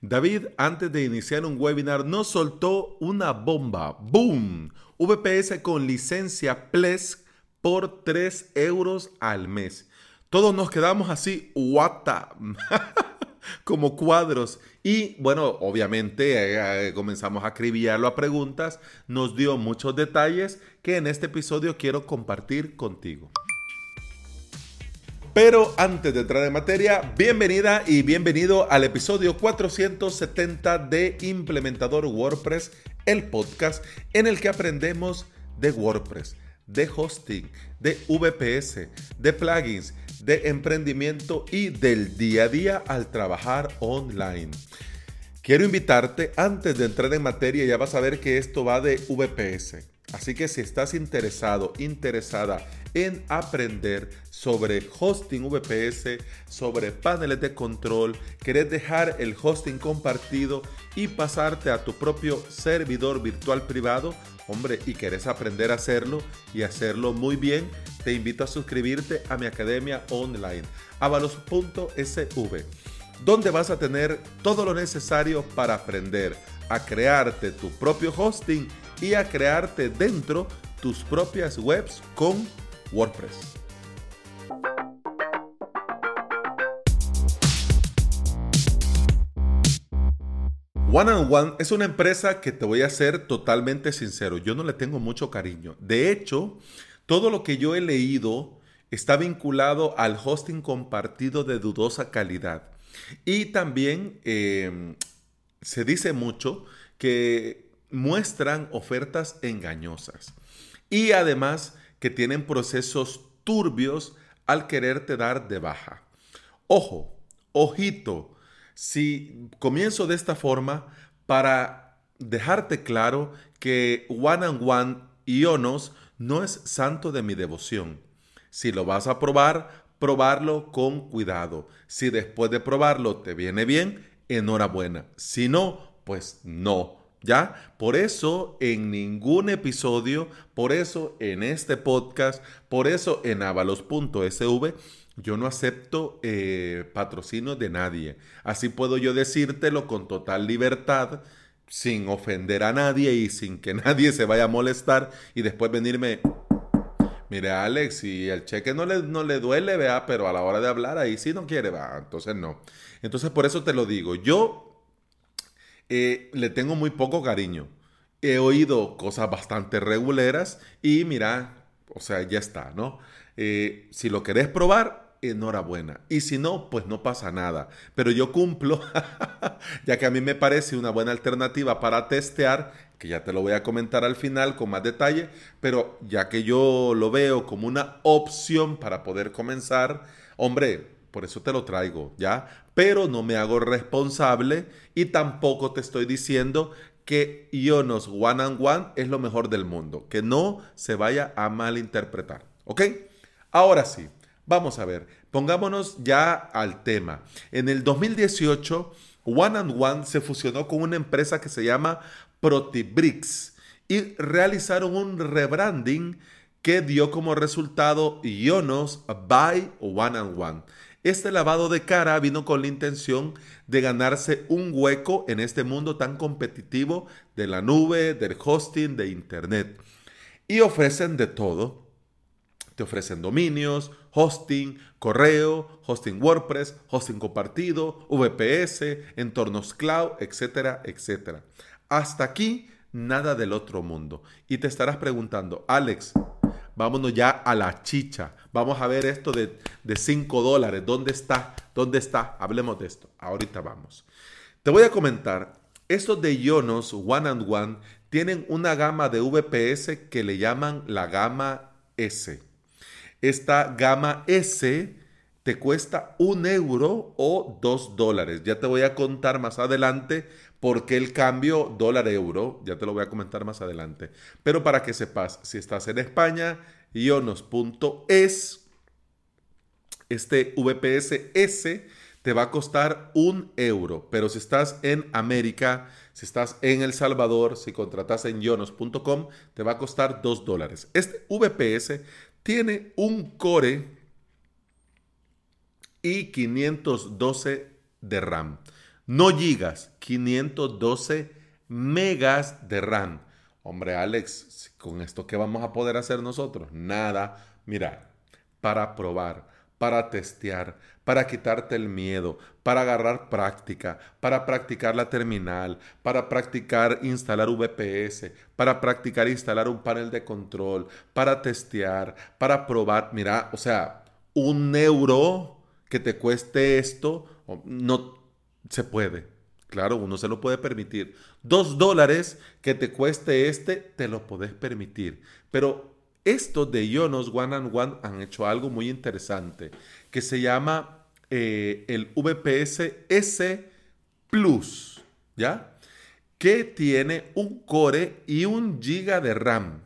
David, antes de iniciar un webinar, nos soltó una bomba. ¡Boom! VPS con licencia PLES por 3 euros al mes. Todos nos quedamos así, what como cuadros. Y bueno, obviamente eh, eh, comenzamos a acribillarlo a preguntas. Nos dio muchos detalles que en este episodio quiero compartir contigo. Pero antes de entrar en materia, bienvenida y bienvenido al episodio 470 de Implementador WordPress, el podcast en el que aprendemos de WordPress, de hosting, de VPS, de plugins, de emprendimiento y del día a día al trabajar online. Quiero invitarte, antes de entrar en materia, ya vas a ver que esto va de VPS. Así que si estás interesado, interesada en aprender sobre hosting VPS, sobre paneles de control, querés dejar el hosting compartido y pasarte a tu propio servidor virtual privado, hombre, y querés aprender a hacerlo y hacerlo muy bien, te invito a suscribirte a mi academia online, avalos.sv, donde vas a tener todo lo necesario para aprender a crearte tu propio hosting y a crearte dentro tus propias webs con WordPress. One and One es una empresa que te voy a ser totalmente sincero, yo no le tengo mucho cariño. De hecho, todo lo que yo he leído está vinculado al hosting compartido de dudosa calidad. Y también em, se dice mucho que muestran ofertas engañosas. Y además que tienen procesos turbios al quererte dar de baja. Ojo, ojito, si comienzo de esta forma para dejarte claro que One and One Ionos no es santo de mi devoción. Si lo vas a probar, probarlo con cuidado. Si después de probarlo te viene bien, enhorabuena. Si no, pues no. ¿Ya? Por eso en ningún episodio, por eso en este podcast, por eso en avalos.sv, yo no acepto eh, patrocinio de nadie. Así puedo yo decírtelo con total libertad, sin ofender a nadie y sin que nadie se vaya a molestar y después venirme, mire Alex, si el cheque no le, no le duele, vea, pero a la hora de hablar ahí sí no quiere, va, entonces no. Entonces por eso te lo digo, yo eh, le tengo muy poco cariño. He oído cosas bastante reguleras y mira, o sea, ya está, ¿no? Eh, si lo querés probar, enhorabuena. Y si no, pues no pasa nada. Pero yo cumplo, ya que a mí me parece una buena alternativa para testear, que ya te lo voy a comentar al final con más detalle, pero ya que yo lo veo como una opción para poder comenzar, hombre, por eso te lo traigo, ¿ya? Pero no me hago responsable y tampoco te estoy diciendo que Ionos One and One es lo mejor del mundo, que no se vaya a malinterpretar, ¿ok? Ahora sí, vamos a ver, pongámonos ya al tema. En el 2018, One and One se fusionó con una empresa que se llama Protibrix y realizaron un rebranding que dio como resultado Ionos by One and One. Este lavado de cara vino con la intención de ganarse un hueco en este mundo tan competitivo de la nube, del hosting, de Internet. Y ofrecen de todo. Te ofrecen dominios, hosting, correo, hosting WordPress, hosting compartido, VPS, entornos cloud, etcétera, etcétera. Hasta aquí, nada del otro mundo. Y te estarás preguntando, Alex, vámonos ya a la chicha. Vamos a ver esto de, 5 dólares. ¿Dónde está? ¿Dónde está? Hablemos de esto. Ahorita vamos. Te voy a comentar. Estos de Ionos One and One tienen una gama de VPS que le llaman la gama S. Esta gama S te cuesta un euro o dos dólares. Ya te voy a contar más adelante por qué el cambio dólar-euro. Ya te lo voy a comentar más adelante. Pero para que sepas, si estás en España, ionos.es, este VPS S te va a costar un euro. Pero si estás en América, si estás en El Salvador, si contratas en ionos.com, te va a costar dos dólares. Este VPS tiene un core y 512 de RAM. No gigas, 512 megas de RAM. Hombre, Alex, ¿con esto qué vamos a poder hacer nosotros? Nada. Mira, para probar, para testear, para quitarte el miedo, para agarrar práctica, para practicar la terminal, para practicar instalar VPS, para practicar instalar un panel de control, para testear, para probar. Mira, o sea, un euro que te cueste esto, no se puede. Claro, uno se lo puede permitir. Dos dólares que te cueste este, te lo puedes permitir. Pero estos de Ionos One and One han hecho algo muy interesante que se llama eh, el VPS S Plus, ¿ya? Que tiene un core y un giga de RAM.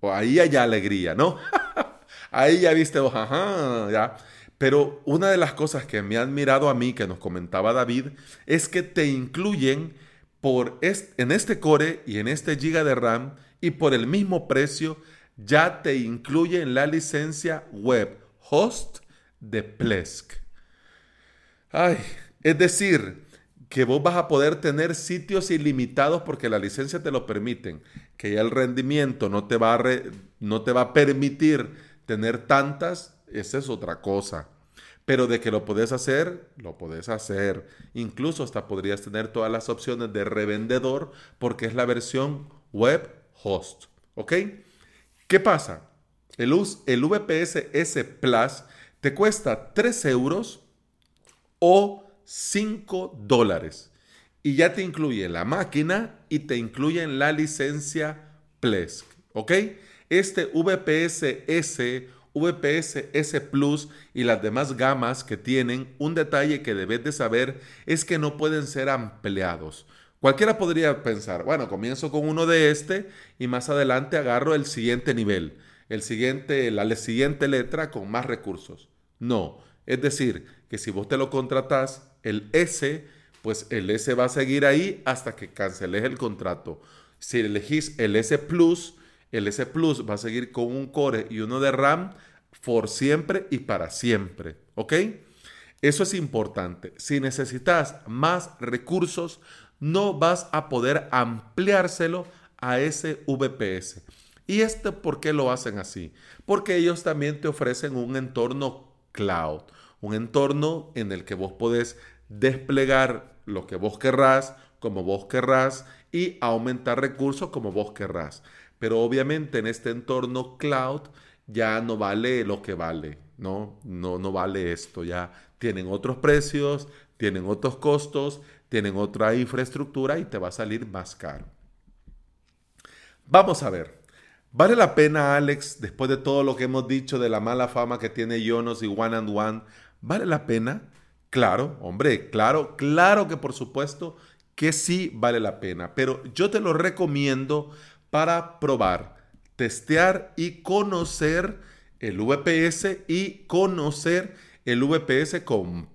O ahí hay alegría, ¿no? ahí ya viste, ajá, ya. Pero una de las cosas que me ha admirado a mí, que nos comentaba David, es que te incluyen por en este core y en este giga de RAM y por el mismo precio ya te incluyen la licencia web host de Plesk. Ay, es decir, que vos vas a poder tener sitios ilimitados porque la licencia te lo permiten, que ya el rendimiento no te va no te va a permitir tener tantas, esa es otra cosa. Pero de que lo puedes hacer, lo puedes hacer. Incluso hasta podrías tener todas las opciones de revendedor porque es la versión web host. ¿Ok? ¿Qué pasa? El, el VPS S Plus te cuesta 3 euros o 5 dólares. Y ya te incluye la máquina y te incluye la licencia Plesk. ¿Ok? Este VPS S VPS S Plus y las demás gamas que tienen, un detalle que debes de saber es que no pueden ser ampliados. Cualquiera podría pensar, bueno, comienzo con uno de este y más adelante agarro el siguiente nivel, el siguiente, la siguiente letra con más recursos. No, es decir, que si vos te lo contratás, el S, pues el S va a seguir ahí hasta que canceles el contrato. Si elegís el S Plus, el S Plus va a seguir con un core y uno de RAM por siempre y para siempre. ¿Ok? Eso es importante. Si necesitas más recursos, no vas a poder ampliárselo a ese VPS. ¿Y este por qué lo hacen así? Porque ellos también te ofrecen un entorno cloud, un entorno en el que vos podés desplegar lo que vos querrás, como vos querrás, y aumentar recursos como vos querrás. Pero obviamente en este entorno cloud ya no vale lo que vale, ¿no? No, no vale esto, ya tienen otros precios, tienen otros costos, tienen otra infraestructura y te va a salir más caro. Vamos a ver. ¿Vale la pena, Alex, después de todo lo que hemos dicho de la mala fama que tiene Yonos y One and One, ¿vale la pena? Claro, hombre, claro, claro que por supuesto que sí vale la pena, pero yo te lo recomiendo para probar, testear y conocer el VPS y conocer el VPS con.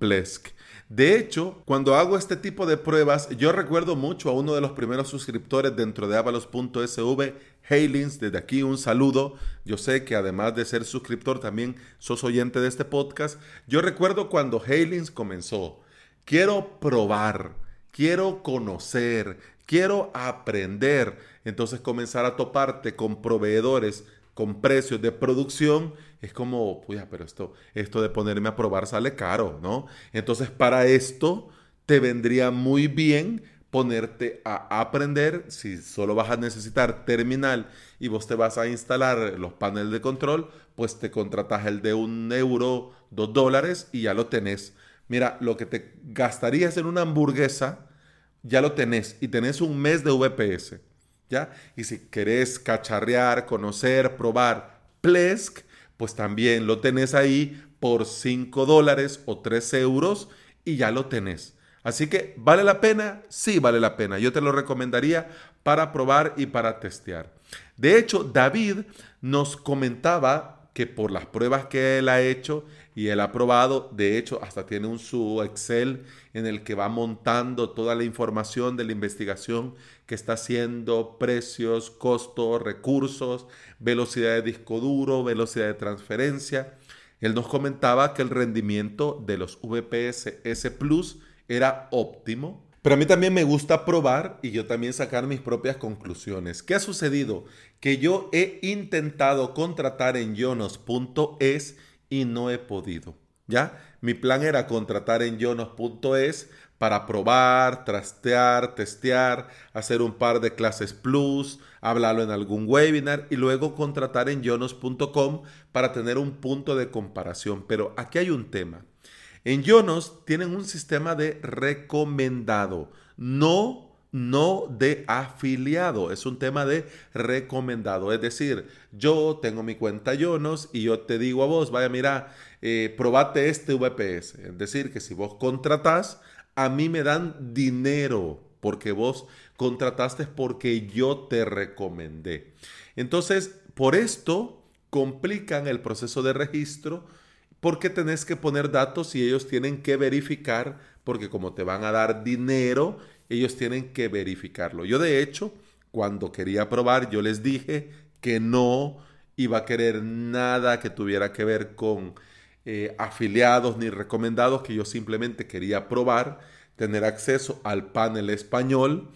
De hecho, cuando hago este tipo de pruebas, yo recuerdo mucho a uno de los primeros suscriptores dentro de avalos.sv, Hailins, desde aquí un saludo. Yo sé que además de ser suscriptor también sos oyente de este podcast. Yo recuerdo cuando Hailins comenzó. Quiero probar, quiero conocer, quiero aprender. Entonces comenzar a toparte con proveedores con precios de producción es como, puya, pero esto, esto de ponerme a probar sale caro, ¿no? Entonces para esto te vendría muy bien ponerte a aprender, si solo vas a necesitar terminal y vos te vas a instalar los paneles de control, pues te contratas el de un euro, dos dólares y ya lo tenés. Mira, lo que te gastarías en una hamburguesa, ya lo tenés y tenés un mes de VPS, Y si querés cacharrear, conocer, probar Plesk, pues también lo tenés ahí por 5 dólares o 3 euros y ya lo tenés. Así que, ¿vale la pena? Sí, vale la pena. Yo te lo recomendaría para probar y para testear. De hecho, David nos comentaba que por las pruebas que él ha hecho y él ha probado, de hecho, hasta tiene un su Excel en el que va montando toda la información de la investigación que está haciendo, precios, costos, recursos, velocidad de disco duro, velocidad de transferencia. Él nos comentaba que el rendimiento de los VPS S Plus era óptimo, Pero a mí también me gusta probar y yo también sacar mis propias conclusiones. ¿Qué ha sucedido? Que yo he intentado contratar en yonos.es y no he podido. ¿Ya? Mi plan era contratar en yonos.es para probar, trastear, testear, hacer un par de clases plus, hablarlo en algún webinar y luego contratar en yonos.com para tener un punto de comparación. Pero aquí hay un tema. En Yonos tienen un sistema de recomendado, no, no de afiliado, es un tema de recomendado. Es decir, yo tengo mi cuenta Yonos y yo te digo a vos, vaya, mira, eh, probate este VPS. Es decir, que si vos contratás, a mí me dan dinero porque vos contrataste porque yo te recomendé. Entonces, por esto complican el proceso de registro porque tenés que poner datos y ellos tienen que verificar, porque como te van a dar dinero, ellos tienen que verificarlo. Yo de hecho, cuando quería probar, yo les dije que no iba a querer nada que tuviera que ver con eh, afiliados ni recomendados, que yo simplemente quería probar, tener acceso al panel español,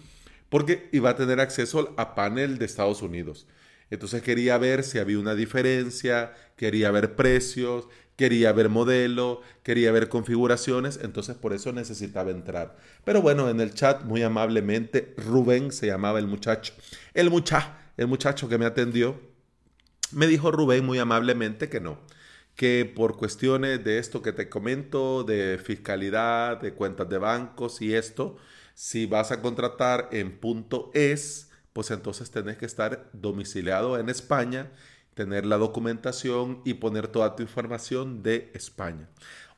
porque iba a tener acceso a panel de Estados Unidos. Entonces quería ver si había una diferencia, quería ver precios, quería ver modelo, quería ver configuraciones, entonces por eso necesitaba entrar. Pero bueno, en el chat muy amablemente, Rubén se llamaba el muchacho, el mucha, el muchacho que me atendió, me dijo Rubén muy amablemente que no, que por cuestiones de esto que te comento, de fiscalidad, de cuentas de bancos y esto, si vas a contratar en punto es, pues entonces tenés que estar domiciliado en España tener la documentación y poner toda tu información de España.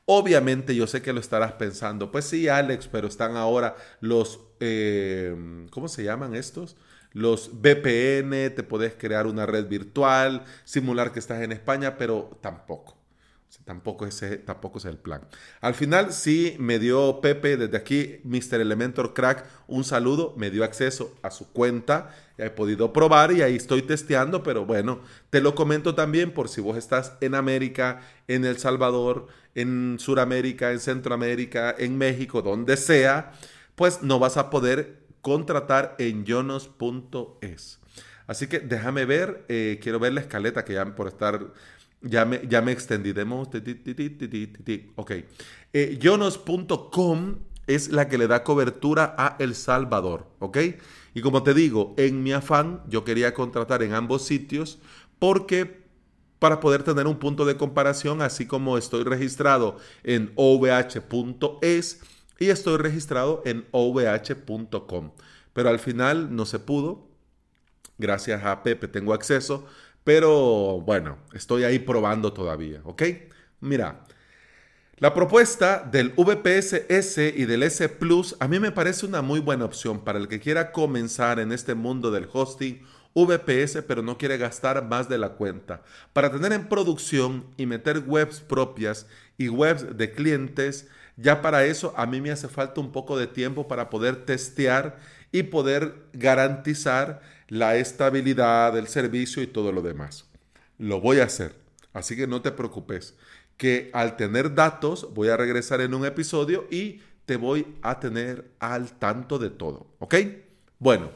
Obviamente yo sé que lo estarás pensando, pues sí, Alex, pero están ahora los, eh, ¿cómo se llaman estos? Los VPN, te puedes crear una red virtual, simular que estás en España, pero tampoco. Tampoco ese, tampoco es el plan. Al final sí me dio Pepe desde aquí, Mr. Elementor Crack, un saludo, me dio acceso a su cuenta, he podido probar y ahí estoy testeando, pero bueno, te lo comento también por si vos estás en América, en El Salvador, en Sudamérica, en Centroamérica, en México, donde sea, pues no vas a poder contratar en yonos.es. Así que déjame ver, eh, quiero ver la escaleta que ya por estar ya me, ya me extendí. Demos. Ok. Eh, Jonos.com es la que le da cobertura a El Salvador. ¿Ok? Y como te digo, en mi afán, yo quería contratar en ambos sitios porque para poder tener un punto de comparación, así como estoy registrado en ovh.es y estoy registrado en ovh.com. Pero al final no se pudo. Gracias a Pepe tengo acceso pero bueno, estoy ahí probando todavía, ¿ok? Mira, la propuesta del VPS S y del S Plus a mí me parece una muy buena opción para el que quiera comenzar en este mundo del hosting VPS pero no quiere gastar más de la cuenta. Para tener en producción y meter webs propias y webs de clientes, ya para eso a mí me hace falta un poco de tiempo para poder testear y poder garantizar la estabilidad del servicio y todo lo demás. Lo voy a hacer, así que no te preocupes, que al tener datos voy a regresar en un episodio y te voy a tener al tanto de todo, ¿ok? Bueno,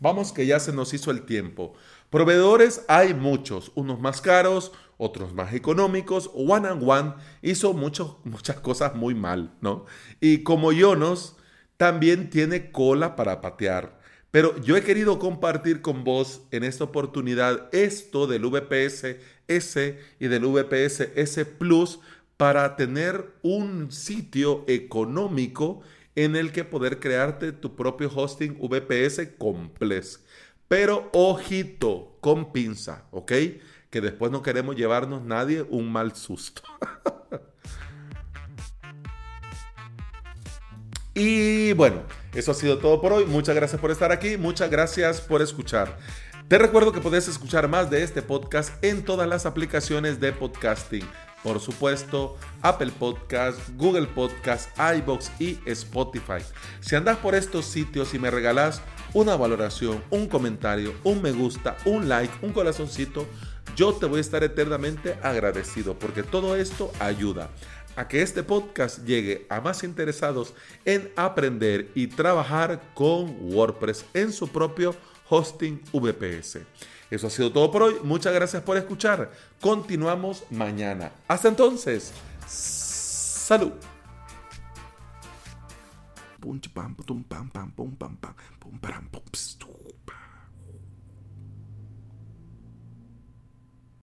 vamos que ya se nos hizo el tiempo. Proveedores hay muchos, unos más caros, otros más económicos. One and One hizo muchas cosas muy mal, ¿no? Y como Yonos, también tiene cola para patear. Pero yo he querido compartir con vos en esta oportunidad esto del VPS S y del VPS S Plus para tener un sitio económico en el que poder crearte tu propio hosting VPS complex. Pero ojito, con pinza, ¿ok? Que después no queremos llevarnos nadie un mal susto. y bueno. Eso ha sido todo por hoy. Muchas gracias por estar aquí. Muchas gracias por escuchar. Te recuerdo que puedes escuchar más de este podcast en todas las aplicaciones de podcasting. Por supuesto, Apple Podcast, Google Podcast, iBox y Spotify. Si andas por estos sitios y me regalas una valoración, un comentario, un me gusta, un like, un corazoncito, yo te voy a estar eternamente agradecido porque todo esto ayuda a que este podcast llegue a más interesados en aprender y trabajar con WordPress en su propio hosting VPS. Eso ha sido todo por hoy. Muchas gracias por escuchar. Continuamos mañana. Hasta entonces. Salud.